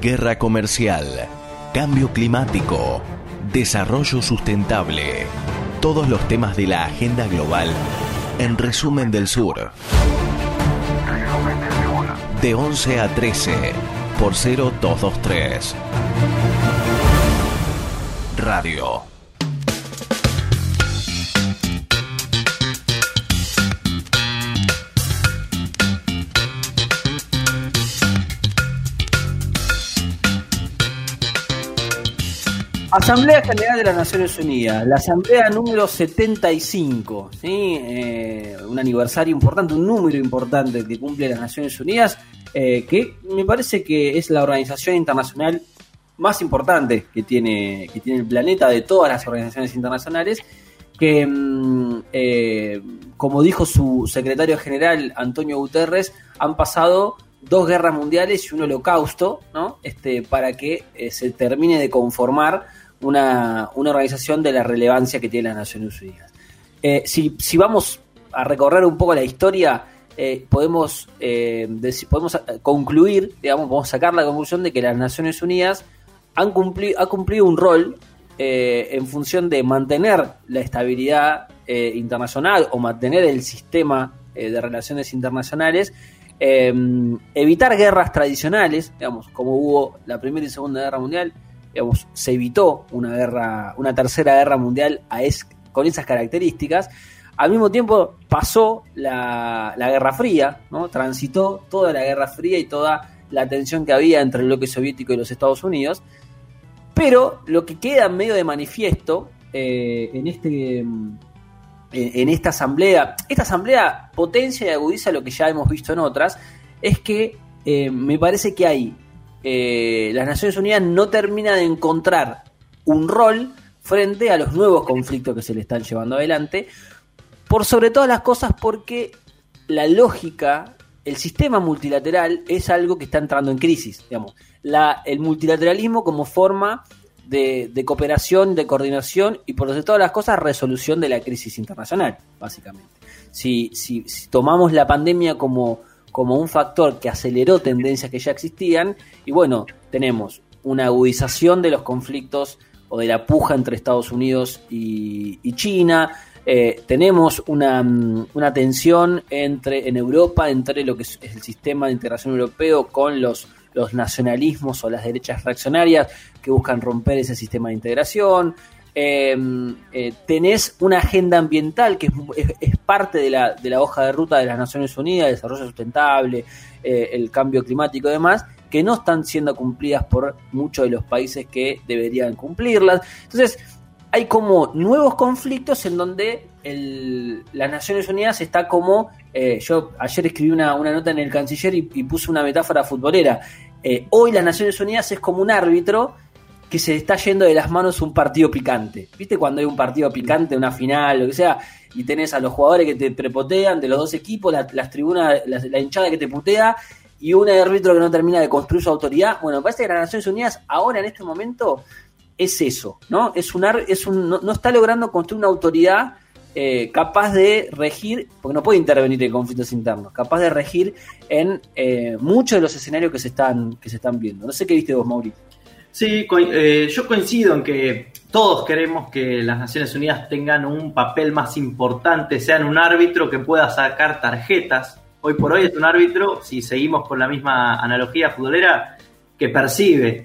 guerra comercial, cambio climático, desarrollo sustentable. Todos los temas de la agenda global en Resumen del Sur. De 11 a 13 por 0223. Radio. Asamblea General de las Naciones Unidas, la asamblea número 75, ¿sí? Eh, un aniversario importante, un número importante que cumple las Naciones Unidas, eh, que me parece que es la organización internacional más importante que tiene, que tiene el planeta de todas las organizaciones internacionales, que, mm, eh, como dijo su secretario general Antonio Guterres, han pasado dos guerras mundiales y un holocausto, ¿no? Este, para que se termine de conformar una, organización de la relevancia que tiene las Naciones Unidas. Eh, si, vamos a recorrer un poco la historia, eh, podemos, eh, podemos concluir, digamos, podemos sacar la conclusión de que las Naciones Unidas han cumplido, ha cumplido un rol en función de mantener la estabilidad internacional o mantener el sistema de relaciones internacionales, evitar guerras tradicionales, digamos, como hubo la Primera y Segunda Guerra Mundial, se evitó una guerra, una tercera guerra mundial con esas características. Al mismo tiempo pasó la, Guerra Fría, ¿no? transitó toda la Guerra Fría y toda la tensión que había entre el bloque soviético y los Estados Unidos. Pero lo que queda medio de manifiesto eh, en, este, en, esta asamblea, esta asamblea potencia y agudiza lo que ya hemos visto en otras, es que eh, me parece que hay eh, las Naciones Unidas no termina de encontrar un rol frente a los nuevos conflictos que se le están llevando adelante, por sobre todas las cosas porque la lógica, el sistema multilateral es algo que está entrando en crisis, digamos. El multilateralismo como forma de, cooperación, de coordinación y por sobre todas las cosas resolución de la crisis internacional, básicamente. si, si tomamos la pandemia como como un factor que aceleró tendencias que ya existían y bueno, tenemos una agudización de los conflictos o de la puja entre Estados Unidos y, China, eh, tenemos una, mm, una, tensión entre, en Europa entre lo que es el sistema de integración europeo con los, los nacionalismos o las derechas reaccionarias que buscan romper ese sistema de integración. Em, eh, tenés una agenda ambiental que es, parte de la, de la, hoja de ruta de las Naciones Unidas, el desarrollo sustentable, eh, el cambio climático y demás, que no están siendo cumplidas por muchos de los países que deberían cumplirlas. Entonces, hay como nuevos conflictos en donde las Naciones Unidas está como, eh, yo ayer escribí una, nota en el canciller y, puse una metáfora futbolera, hoy las Naciones Unidas es como un árbitro que se está yendo de las manos un partido picante. ¿Viste cuando hay un partido picante, una final, lo que sea, y tenés a los jugadores que te prepotean de los dos equipos, las tribunas, la, hinchada que te putea, y un árbitro que no termina de construir su autoridad? Bueno, parece que las Naciones Unidas ahora en este momento es eso, ¿no? Es un, es un no, está logrando construir una autoridad eh, capaz de regir, porque no puede intervenir en conflictos internos, capaz de regir en eh, muchos de los escenarios que se están que se están viendo. No sé qué viste vos, Mauricio. Sí, eh, yo coincido en que todos queremos que las Naciones Unidas tengan un papel más importante, sean un árbitro que pueda sacar tarjetas. Hoy por hoy es un árbitro, si seguimos con la misma analogía futbolera, que percibe,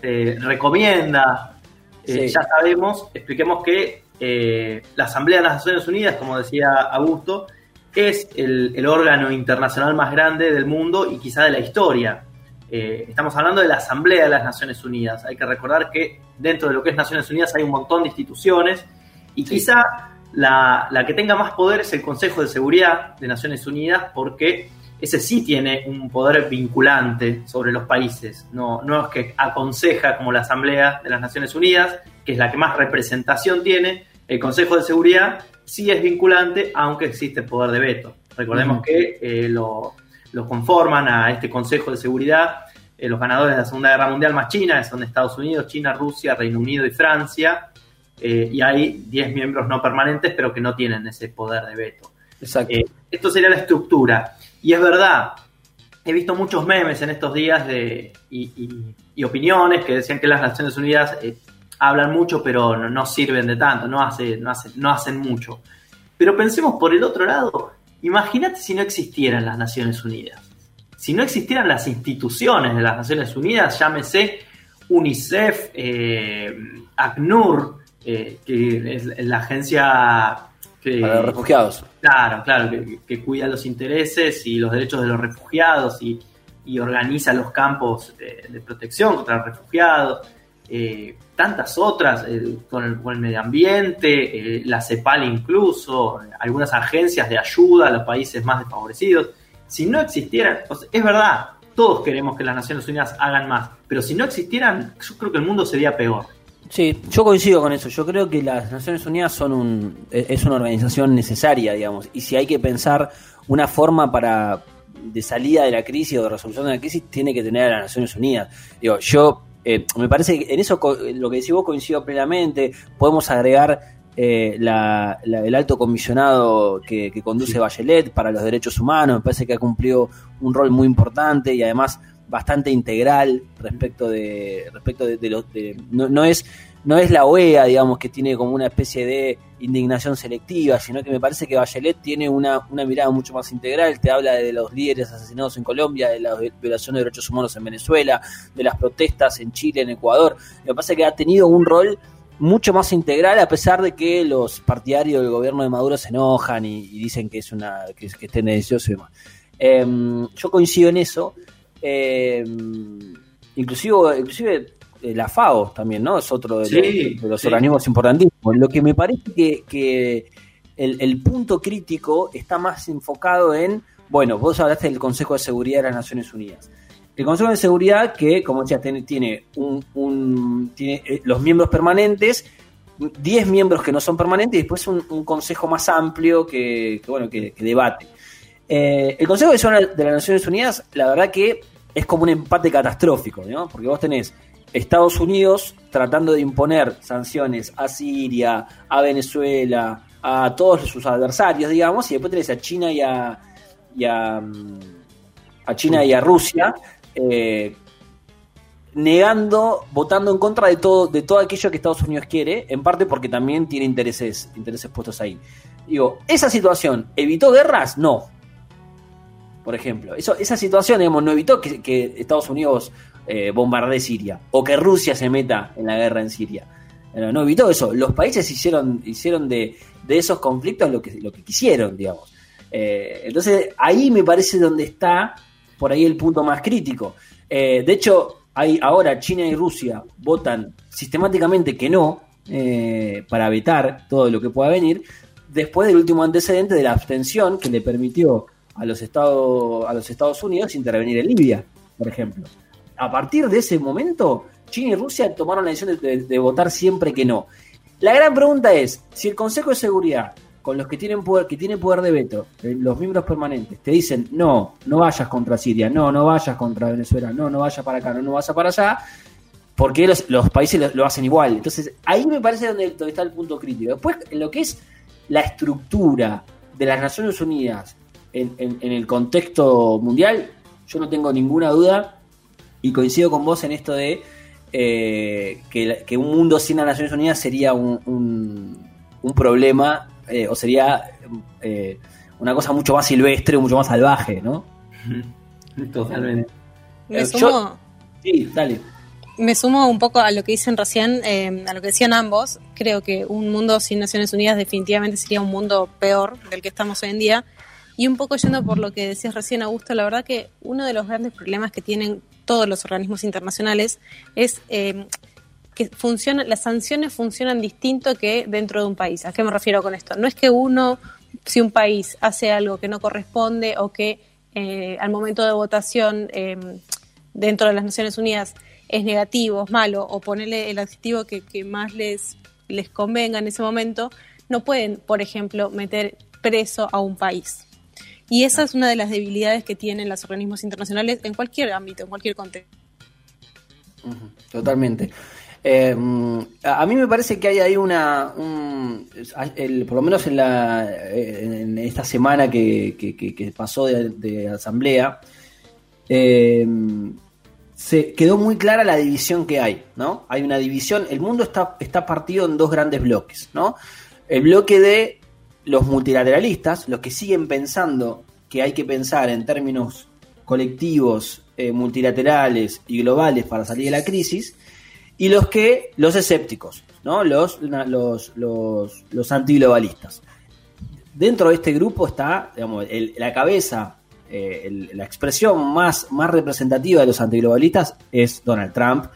recomienda. Ya sabemos, expliquemos que la Asamblea de las Naciones Unidas, como decía Augusto, es el órgano internacional más grande del mundo y quizá de la historia. Eh, estamos hablando de la Asamblea de las Naciones Unidas. Hay que recordar que dentro de lo que es Naciones Unidas hay un montón de instituciones y quizá la, que tenga más poder es el Consejo de Seguridad de Naciones Unidas porque ese sí tiene un poder vinculante sobre los países. No, no es que aconseja como la Asamblea de las Naciones Unidas, que es la que más representación tiene. El Consejo de Seguridad sí es vinculante, aunque existe poder de veto. Recordemos que eh, lo conforman a este Consejo de Seguridad eh, los ganadores de la Segunda Guerra Mundial más China, son Estados Unidos, China, Rusia, Reino Unido y Francia. Eh, y hay 10 miembros no permanentes, pero que no tienen ese poder de veto. Exacto. Eh, esto sería la estructura. Y es verdad, he visto muchos memes en estos días de, y, opiniones que decían que las Naciones Unidas hablan mucho pero no, sirven de tanto, no, hace, no, no hacen mucho. Pero pensemos por el otro lado, imagínate si no existieran las Naciones Unidas. Si no existieran las instituciones de las Naciones Unidas, llámese UNICEF, eh, ACNUR, eh, que es la agencia que, para los refugiados. Claro, claro, que, cuida los intereses y los derechos de los refugiados y, organiza los campos de, protección contra los refugiados. Eh, tantas otras, con, el, medio ambiente, la CEPAL incluso, algunas agencias de ayuda a los países más desfavorecidos. Si no existieran, es verdad, todos queremos que las Naciones Unidas hagan más, pero si no existieran, yo creo que el mundo sería peor. Sí, yo coincido con eso. Yo creo que las Naciones Unidas son un, e, es una organización necesaria, digamos, y si hay que pensar una forma para de salida de la crisis o de resolución de la crisis, tiene que tener a las Naciones Unidas. Digo, yo eh, me parece que en eso lo que decís vos coincido plenamente. Podemos agregar eh, el alto comisionado que, conduce Bachelet para los derechos humanos, me parece que ha cumplido un rol muy importante y además bastante integral respecto de respecto de, los no, es no es la OEA digamos que tiene como una especie de indignación selectiva sino que me parece que Bachelet tiene una, una mirada mucho más integral te habla de los líderes asesinados en Colombia de la violación de derechos humanos en Venezuela de las protestas en Chile en Ecuador me parece que ha tenido un rol mucho más integral, a pesar de que los partidarios del gobierno de Maduro se enojan y, dicen que es una que, que es y demás. Em, yo coincido en eso. Em, inclusive, eh, la FAO también, ¿no? Es otro de, los, organismos importantísimos. Lo que me parece que, el, el, punto crítico está más enfocado en, bueno, vos hablaste del Consejo de Seguridad de las Naciones Unidas. El Consejo de Seguridad, que como decía, tiene, un, tiene eh, los miembros permanentes, 10 miembros que no son permanentes y después un, consejo más amplio que, bueno, que, debate. Eh, el Consejo de Seguridad de las Naciones Unidas, la verdad que es como un empate catastrófico, ¿no? Porque vos tenés Estados Unidos tratando de imponer sanciones a Siria, a Venezuela, a todos sus adversarios, digamos, y después tenés a China y a, y a, a China y a Rusia eh, negando, votando en contra de todo, de todo aquello que Estados Unidos quiere, en parte porque también tiene intereses, intereses puestos ahí. Digo, ¿esa situación evitó guerras? No. Por ejemplo, eso, esa situación, no evitó que, Estados Unidos eh, bombardee Siria o que Rusia se meta en la guerra en Siria. No, evitó eso. Los países hicieron, hicieron de, esos conflictos lo que, lo que quisieron, digamos. Eh, entonces, ahí me parece donde está por ahí el punto más crítico. Eh, de hecho, hay ahora China y Rusia votan sistemáticamente que no eh, para vetar todo lo que pueda venir, después del último antecedente de la abstención que le permitió a los Estados, a los Estados Unidos intervenir en Libia, por ejemplo. A partir de ese momento, China y Rusia tomaron la decisión de votar siempre que no. La gran pregunta es, si el Consejo de Seguridad con los que tienen poder, que tienen poder de veto, eh, los miembros permanentes, te dicen, no, no vayas contra Siria, no, no vayas contra Venezuela, no, no vayas para acá, no, no vayas para allá, porque los, países lo, hacen igual. Entonces, ahí me parece donde, está el punto crítico. Después, en lo que es la estructura de las Naciones Unidas en, el contexto mundial, yo no tengo ninguna duda y coincido con vos en esto de eh, que, un mundo sin las Naciones Unidas sería un, un problema eh, o sería eh, una cosa mucho más silvestre, mucho más salvaje, ¿no? Totalmente. Me sumo, sí, dale. Me sumo un poco a lo que dicen recién, eh, a lo que decían ambos. Creo que un mundo sin Naciones Unidas definitivamente sería un mundo peor del que estamos hoy en día. Y un poco yendo por lo que decías recién, Augusto, la verdad que uno de los grandes problemas que tienen todos los organismos internacionales es que funciona, las sanciones funcionan distinto que dentro de un país. ¿A qué me refiero con esto? No es que uno, si un país hace algo que no corresponde o que eh, al momento de votación em, dentro de las Naciones Unidas es negativo, es malo, o ponerle el adjetivo que, más les, les convenga en ese momento, no pueden, por ejemplo, meter preso a un país. Y esa es una de las debilidades que tienen los organismos internacionales en cualquier ámbito, en cualquier contexto. Totalmente. Eh, a mí me parece que hay ahí una, por lo menos en, la, en esta semana que, pasó de, asamblea, eh, se quedó muy clara la división que hay, ¿no? Hay una división, el mundo está, está partido en dos grandes bloques, ¿no? El bloque de los multilateralistas, los que siguen pensando que hay que pensar en términos colectivos, eh, multilaterales y globales para salir de la crisis, y los que, los escépticos, ¿no? Los, los, los, los antiglobalistas. Dentro de este grupo está, digamos, el- la cabeza, eh, la expresión más, más representativa de los antiglobalistas es Donald Trump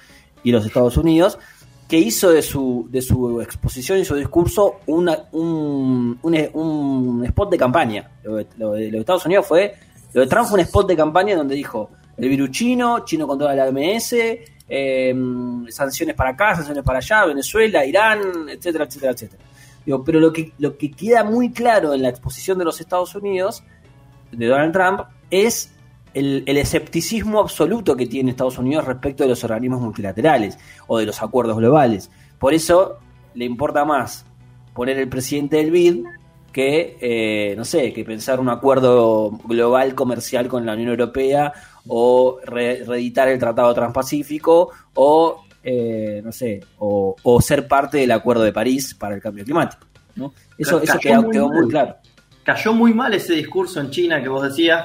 y los Estados Unidos, que hizo de su, de su exposición y su discurso un, un, un spot de campaña. Lo de, Estados Unidos fue, lo de Trump fue un spot de campaña donde dijo, el virus chino, chino contra la OMS, eh, sanciones para acá, sanciones para allá, Venezuela, Irán, etcétera, etcétera, etcétera. Digo, pero lo que, lo que queda muy claro en la exposición de los Estados Unidos, de Donald Trump, es el, el escepticismo absoluto que tiene Estados Unidos respecto de los organismos multilaterales o de los acuerdos globales. Por eso le importa más poner el presidente del BID que, eh, no sé, que pensar un acuerdo global comercial con la Unión Europea o re- reeditar el Tratado Transpacífico o, eh, no sé, o, o ser parte del Acuerdo de París para el cambio climático. ¿no? Eso, quedó, muy quedó muy claro. Cayó muy mal ese discurso en China que vos decías.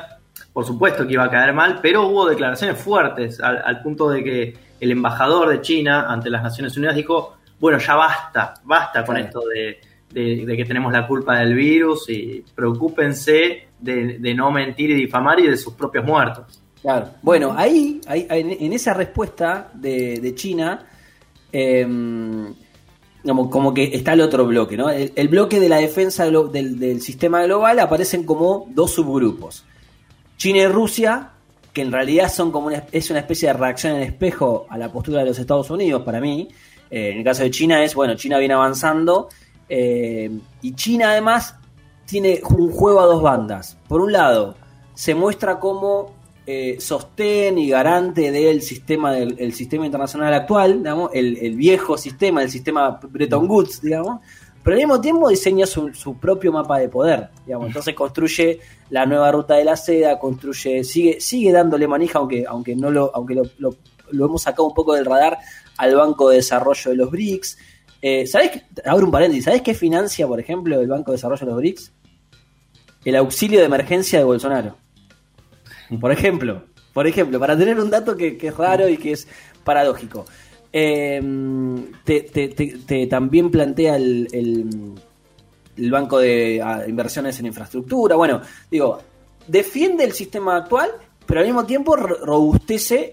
Por supuesto que iba a caer mal, pero hubo declaraciones fuertes al, al punto de que el embajador de China ante las Naciones Unidas dijo, bueno, ya basta, basta con esto de, de- de que tenemos la culpa del virus y preocúpense de, de no mentir y difamar y de sus propios muertos. Claro. Bueno, ahí, ahí- en, esa respuesta de, de China, em, como, como que está el otro bloque, ¿no? El, el bloque de la defensa del sistema global aparecen como dos subgrupos. China y Rusia, que en realidad son como una, es una especie de reacción en espejo a la postura de los Estados Unidos, para mí. Eh, en el caso de China es, bueno, China viene avanzando eh, y China además tiene un juego a dos bandas. Por un lado, se muestra como eh, sostén y garante del sistema del el sistema internacional actual, digamos, el, el viejo sistema, el sistema Bretton Woods, digamos, pero al mismo tiempo diseña su, su propio mapa de poder, digamos, entonces construye la nueva ruta de la seda, construye, sigue, sigue dándole manija, aunque, aunque no lo, aunque lo, lo- lo hemos sacado un poco del radar al Banco de Desarrollo de los BRICS. Eh, ¿Sabés? qué- Abro un paréntesis, ¿sabés qué financia, por ejemplo, el Banco de Desarrollo de los BRICS? El auxilio de emergencia de Bolsonaro. Por ejemplo, por ejemplo, para tener un dato que, que es raro y que es paradójico. Te también plantea el, Banco de ah, Inversiones en Infraestructura. Bueno, digo, defiende el sistema actual, pero al mismo tiempo ro- robustece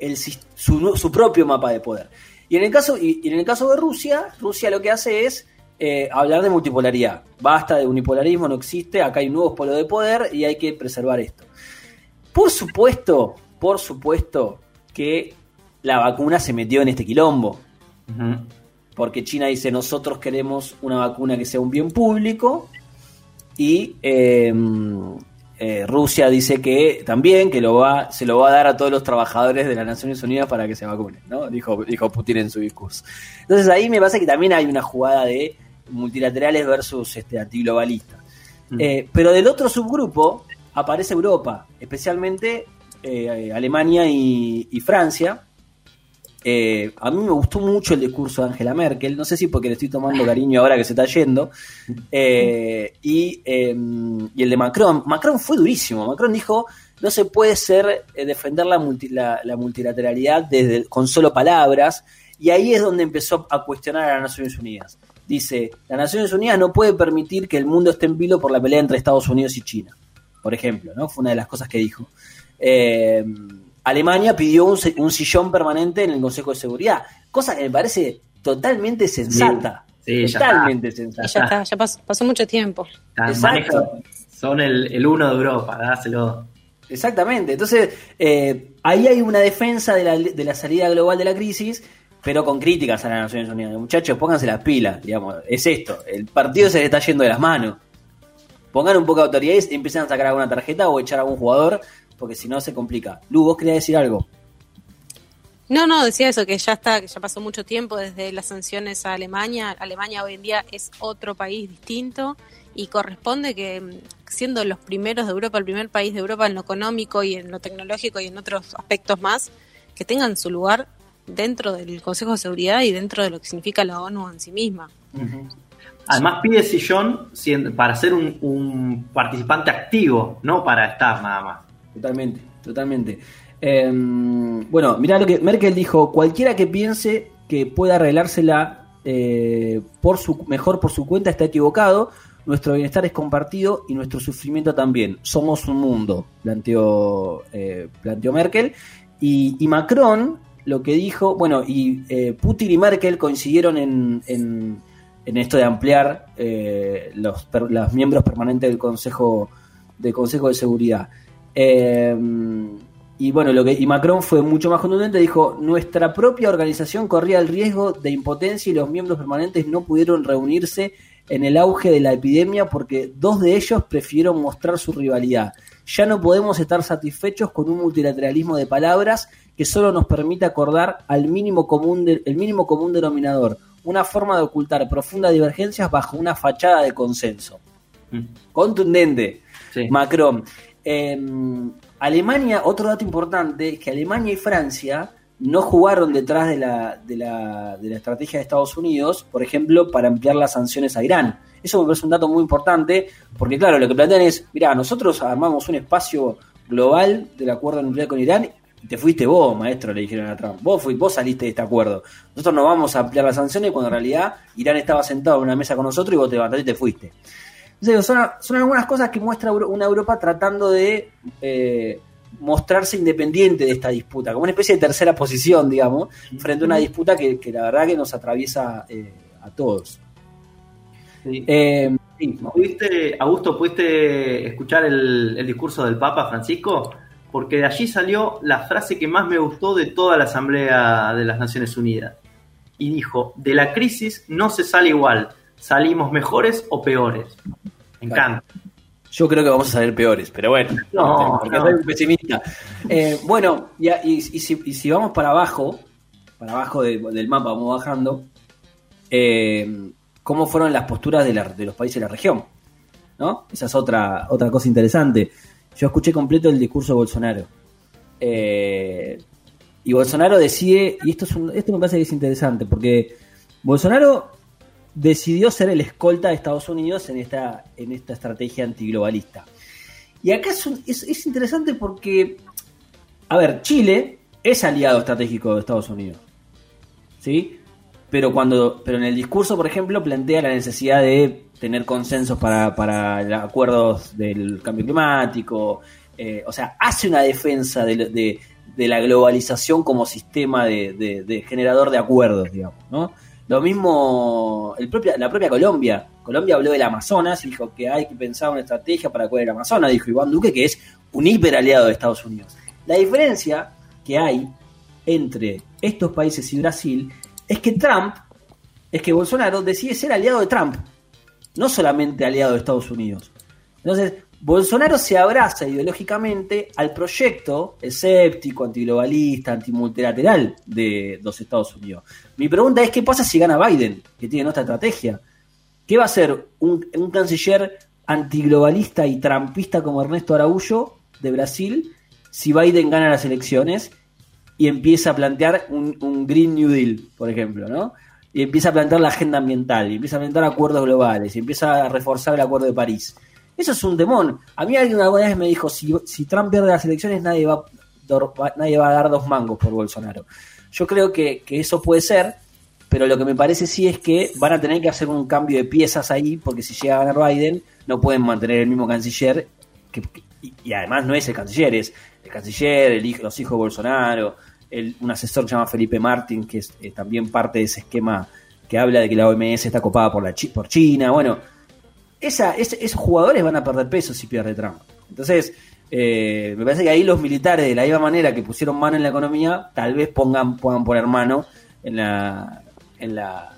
su, propio mapa de poder. Y en el caso, y en el caso de Rusia, Rusia lo que hace es eh, hablar de multipolaridad. Basta de unipolarismo, no existe, acá hay nuevos polos de poder y hay que preservar esto. Por supuesto, por supuesto que la vacuna se metió en este quilombo porque China dice nosotros queremos una vacuna que sea un bien público y eh, eh, Rusia dice que también que lo va se lo va a dar a todos los trabajadores de las Naciones Unidas para que se vacunen, ¿no? Dijo dijo Putin en su discurso. Entonces ahí me parece que también hay una jugada de multilaterales versus este antiglobalistas. Eh, pero del otro subgrupo aparece Europa, especialmente eh, Alemania y, y Francia. Eh, a mí me gustó mucho el discurso de Angela Merkel, no sé si porque le estoy tomando cariño ahora que se está yendo, eh, y, eh, y el de Macron. Macron fue durísimo, Macron dijo, no se puede ser eh, defender la multilateralidad desde, con solo palabras, y ahí es donde empezó a cuestionar a las Naciones Unidas. Dice, las Naciones Unidas no puede permitir que el mundo esté en vilo por la pelea entre Estados Unidos y China, por ejemplo, ¿no? Fue una de las cosas que dijo. Eh, Alemania pidió un, sillón permanente en el Consejo de Seguridad, cosa que me parece totalmente sensata. Sí, totalmente sensata. ya está, ya pasó, pasó mucho tiempo. Exacto. son el, el uno de Europa, dáselo. Exactamente. Entonces, eh, ahí hay una defensa de la, de la salida global de la crisis, pero con críticas a las Naciones Unidas. Muchachos, pónganse las pilas, digamos. Es esto. El partido se le está yendo de las manos. Pongan un poco de autoridad y empiezan a sacar alguna tarjeta o echar a algún jugador, porque si no se complica. Lu, vos querías decir algo. No, no, decía eso, que ya está, que ya pasó mucho tiempo desde las sanciones a Alemania. Alemania hoy en día es otro país distinto y corresponde que mm, siendo los primeros de Europa, el primer país de Europa en lo económico y en lo tecnológico y en otros aspectos más, que tengan su lugar dentro del Consejo de Seguridad y dentro de lo que significa la ONU en sí misma. Además pide sillón para ser un, participante activo, no para estar nada más. Totalmente, totalmente. Em, bueno, mirá lo que Merkel dijo, cualquiera que piense que pueda arreglársela eh, por su, mejor por su cuenta está equivocado. Nuestro bienestar es compartido y nuestro sufrimiento también. Somos un mundo, planteó, eh, planteó Merkel. Y, Macron lo que dijo, bueno, y eh, Putin y Merkel coincidieron en, en, esto de ampliar los, los, miembros permanentes del Consejo, del Consejo de Seguridad. Y bueno, lo que y Macron fue mucho más contundente, dijo, nuestra propia organización corría el riesgo de impotencia y los miembros permanentes no pudieron reunirse en el auge de la epidemia porque dos de ellos prefirieron mostrar su rivalidad. Ya no podemos estar satisfechos con un multilateralismo de palabras que solo nos permite acordar al mínimo común el mínimo común denominador, una forma de ocultar profundas divergencias bajo una fachada de consenso. Mm. Contundente, Macron. Em, Alemania, otro dato importante es que Alemania y Francia no jugaron detrás de la, de la, de la estrategia de Estados Unidos, por ejemplo, para ampliar las sanciones a Irán. Eso me parece un dato muy importante, porque claro, lo que plantean es, mira, nosotros armamos un espacio global del acuerdo nuclear con Irán y te fuiste vos, maestro, le dijeron a Trump. Vos, fuiste, vos saliste de este acuerdo. Nosotros no vamos a ampliar las sanciones cuando en realidad Irán estaba sentado en una mesa con nosotros y vos te levantaste y te fuiste son, algunas cosas que muestra una Europa tratando de eh, mostrarse independiente de esta disputa, como una especie de tercera posición, digamos, frente a una disputa que, la verdad que nos atraviesa eh, a todos. Eh, Augusto, ¿pudiste escuchar el, el, discurso del Papa Francisco? Porque de allí salió la frase que más me gustó de toda la Asamblea de las Naciones Unidas. Y dijo, de la crisis no se sale igual, salimos mejores o peores. Me encanta. Yo creo que vamos a salir peores, pero bueno, no, porque soy un pesimista. Eh, bueno, y, si, vamos para abajo, para abajo del mapa, vamos bajando, eh, ¿cómo fueron las posturas de, los países de la región? ¿No? Esa es otra, otra cosa interesante. Yo escuché completo el discurso de Bolsonaro. Eh, y Bolsonaro decide, y esto, es esto me parece que es interesante, porque Bolsonaro decidió ser el escolta de Estados Unidos en esta, en esta estrategia antiglobalista. Y acá es, es, interesante porque, a ver, Chile es aliado estratégico de Estados Unidos. ¿Sí? Pero, cuando, pero en el discurso, por ejemplo, plantea la necesidad de tener consensos para, para acuerdos del cambio climático. Eh, o sea, hace una defensa de, de, de la globalización como sistema de, de, generador de acuerdos, digamos, ¿no? Lo mismo el propia, la propia Colombia. Colombia habló del Amazonas y dijo que hay que pensar una estrategia para cubrir el Amazonas, dijo Iván Duque, que es un hiper aliado de Estados Unidos. La diferencia que hay entre estos países y Brasil es que Trump, es que Bolsonaro decide ser aliado de Trump, no solamente aliado de Estados Unidos. Entonces, Bolsonaro se abraza ideológicamente al proyecto escéptico, antiglobalista, antimultilateral de los Estados Unidos. Mi pregunta es, ¿qué pasa si gana Biden, que tiene otra estrategia? ¿Qué va a hacer un, canciller antiglobalista y trampista como Ernesto Araújo de Brasil si Biden gana las elecciones y empieza a plantear un, un Green New Deal, por ejemplo, ¿no? Y empieza a plantear la agenda ambiental, y empieza a plantear acuerdos globales, y empieza a reforzar el Acuerdo de París. Eso es un demon. A mí alguien alguna vez me dijo, si, si Trump pierde las elecciones, nadie va, nadie va a dar dos mangos por Bolsonaro. Yo creo que, eso puede ser, pero lo que me parece sí es que van a tener que hacer un cambio de piezas ahí, porque si llega a ganar Biden, no pueden mantener el mismo canciller, que, y, además no es el canciller, es el canciller, el hijo, los hijos de Bolsonaro, el, un asesor que se llama Felipe Martín, que es eh, también parte de ese esquema que habla de que la OMS está copada por, la, por China, bueno esos jugadores van a perder peso si pierde Trump. Entonces, eh, me parece que ahí los militares, de la misma manera que pusieron mano en la economía, tal vez pongan, puedan poner mano en la, en la,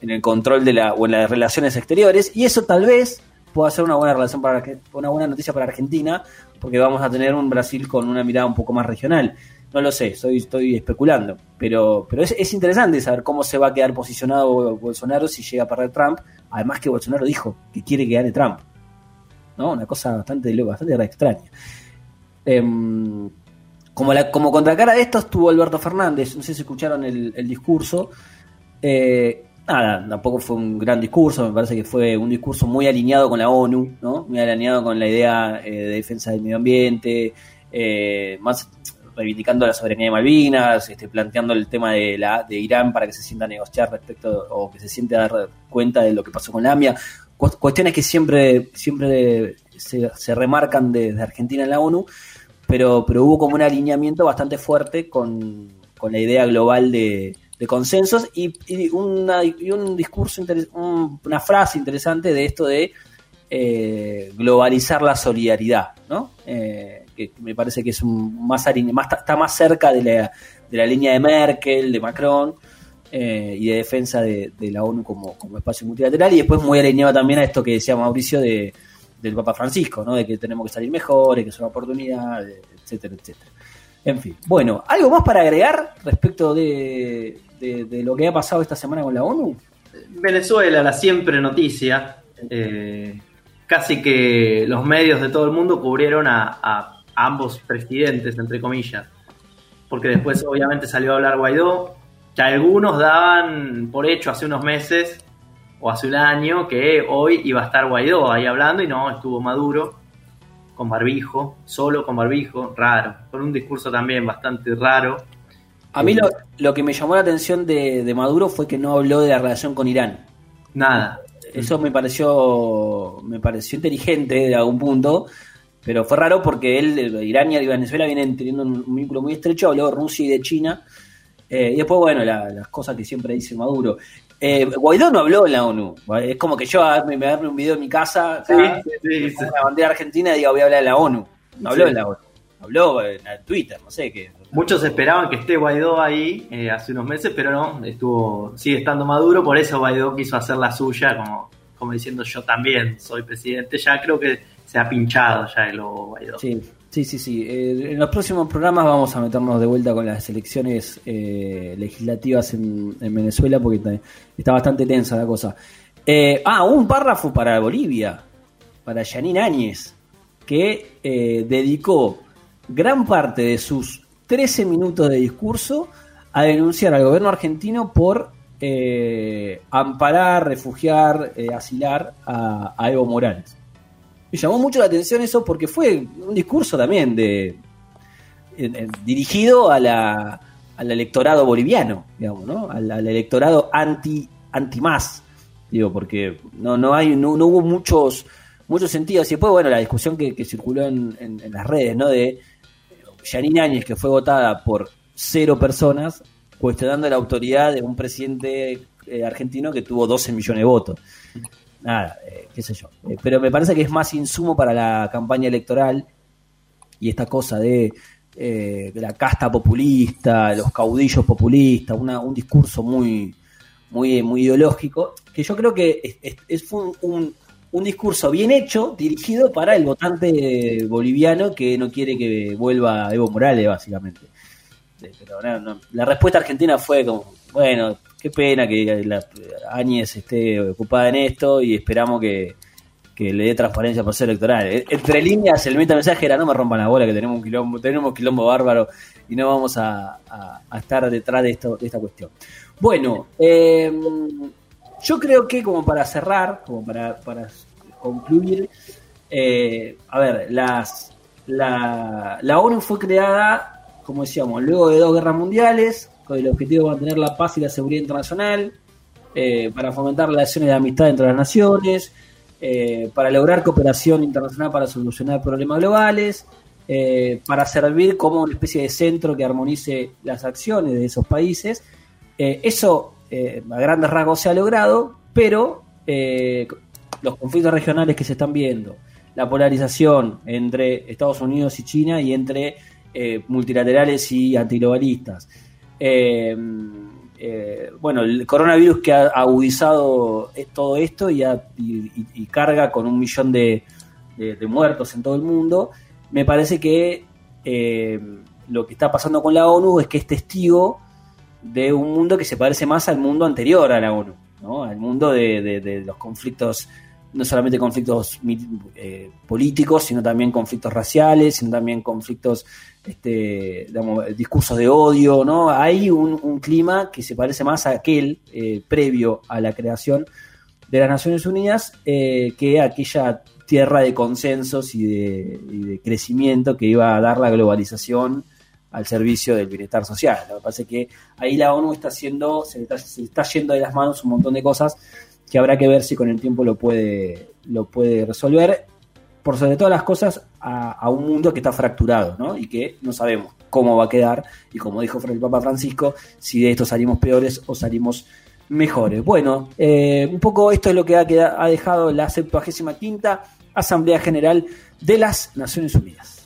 en el control de la, o en las relaciones exteriores, y eso tal vez pueda ser una buena relación para una buena noticia para Argentina, porque vamos a tener un Brasil con una mirada un poco más regional. No lo sé, estoy, estoy especulando. Pero, pero es, es interesante saber cómo se va a quedar posicionado Bolsonaro si llega a perder Trump. Además que Bolsonaro dijo que quiere que gane Trump. ¿No? Una cosa bastante, bastante extraña. Em, como, la, como contracara de esto estuvo Alberto Fernández, no sé si escucharon el, discurso. Eh, nada, tampoco fue un gran discurso, me parece que fue un discurso muy alineado con la ONU, ¿no? Muy alineado con la idea eh, de defensa del medio ambiente, eh, más reivindicando la soberanía de Malvinas, este, planteando el tema de, la, de Irán para que se sienta a negociar respecto o que se siente a dar cuenta de lo que pasó con la AMIA. Cuestiones que siempre, siempre se, remarcan desde Argentina en la ONU, pero, pero hubo como un alineamiento bastante fuerte con, con la idea global de, consensos y, y un discurso, una frase interesante de esto de eh, globalizar la solidaridad, ¿no? Eh, que me parece que es más, más está más cerca de la, de la línea de Merkel, de Macron eh, y de defensa de, la ONU como, como, espacio multilateral y después muy alineado también a esto que decía Mauricio de, del Papa Francisco, ¿no? De que tenemos que salir mejores, que es una oportunidad, etcétera, etcétera. En fin, bueno, ¿algo más para agregar respecto de, de, lo que ha pasado esta semana con la ONU? Venezuela, la siempre noticia. Eh, casi que los medios de todo el mundo cubrieron a, ambos presidentes, entre comillas. Porque después obviamente salió a hablar Guaidó, que algunos daban por hecho hace unos meses o hace un año que hoy iba a estar Guaidó ahí hablando y no, estuvo Maduro con barbijo, solo con barbijo, raro, con un discurso también bastante raro. A mí lo, que me llamó la atención de, Maduro fue que no habló de la relación con Irán. Nada. Eso me pareció, me pareció inteligente de algún punto, pero fue raro porque él, Irán y Venezuela vienen teniendo un, vínculo muy estrecho, habló de Rusia y de China. Eh, y después, bueno, las cosas que siempre dice Maduro. Eh, Guaidó no habló en la ONU. Es como que yo me, me un video en mi casa, sí, la bandera argentina y digo, voy a hablar en la ONU. No habló en la ONU. Habló en Twitter, no sé qué. Muchos esperaban que esté Guaidó ahí eh, hace unos meses, pero no, estuvo, sigue estando Maduro, por eso Guaidó quiso hacer la suya, como, como diciendo yo también soy presidente. Ya creo que se ha pinchado ya el Guaidó. Sí, sí, sí. sí. Eh, en los próximos programas vamos a meternos de vuelta con las elecciones eh, legislativas en, Venezuela, porque está, bastante tensa la cosa. ah, un párrafo para Bolivia, para Janine Áñez, que dedicó gran parte de sus 13 minutos de discurso a denunciar al gobierno argentino por eh, amparar, refugiar, eh, asilar a, Evo Morales. Me llamó mucho la atención eso porque fue un discurso también de dirigido a la, al electorado boliviano, digamos, ¿no? Al, electorado anti anti más, digo, porque no no hay no, hubo muchos muchos sentidos y después bueno la discusión que, circuló en, en, las redes, ¿no? De Yanine Áñez, que fue votada por cero personas, cuestionando la autoridad de un presidente eh, argentino que tuvo 12 millones de votos. Nada, eh, qué sé yo. Eh, pero me parece que es más insumo para la campaña electoral y esta cosa de, la casta populista, los caudillos populistas, un discurso muy, muy, muy ideológico, que yo creo que es, es un un discurso bien hecho, dirigido para el votante boliviano que no quiere que vuelva Evo Morales, básicamente. Pero la respuesta argentina fue como, bueno, qué pena que Áñez esté ocupada en esto y esperamos que, le dé transparencia al proceso electoral. E, entre líneas, el mensaje era no me rompan la bola, que tenemos un quilombo, tenemos un quilombo bárbaro y no vamos a, estar detrás de, esto, de esta cuestión. Bueno, eh, yo creo que como para cerrar, como para, concluir, eh, a ver, las, la, la ONU fue creada, como decíamos, luego de dos guerras mundiales, con el objetivo de mantener la paz y la seguridad internacional, eh, para fomentar relaciones de amistad entre las naciones, eh, para lograr cooperación internacional para solucionar problemas globales, para servir como una especie de centro que armonice las acciones de esos países. eso eh, a grandes rasgos se ha logrado, pero eh, los conflictos regionales que se están viendo, la polarización entre Estados Unidos y China y entre eh, multilaterales y antiglobalistas. Bueno, el coronavirus que ha agudizado todo esto y, carga con un millón de, muertos en todo el mundo, me parece que lo que está pasando con la ONU es que es testigo de un mundo que se parece más al mundo anterior a la ONU, ¿no? al mundo de, los conflictos, no solamente conflictos eh, políticos, sino también conflictos raciales, sino también conflictos, este, discursos de odio, ¿no? Hay un, clima que se parece más a aquel eh, previo a la creación de las Naciones Unidas eh, que aquella tierra de consensos y de, crecimiento que iba a dar la globalización al servicio del bienestar social. Lo que pasa es que ahí la ONU está haciendo, se está, yendo de las manos un montón de cosas que habrá que ver si con el tiempo lo puede, lo puede resolver, por sobre todas las cosas, a, un mundo que está fracturado, ¿no? Y que no sabemos cómo va a quedar, y como dijo el Papa Francisco, si de esto salimos peores o salimos mejores. Bueno, eh, un poco esto es lo que ha, ha dejado la 75 Asamblea General de las Naciones Unidas.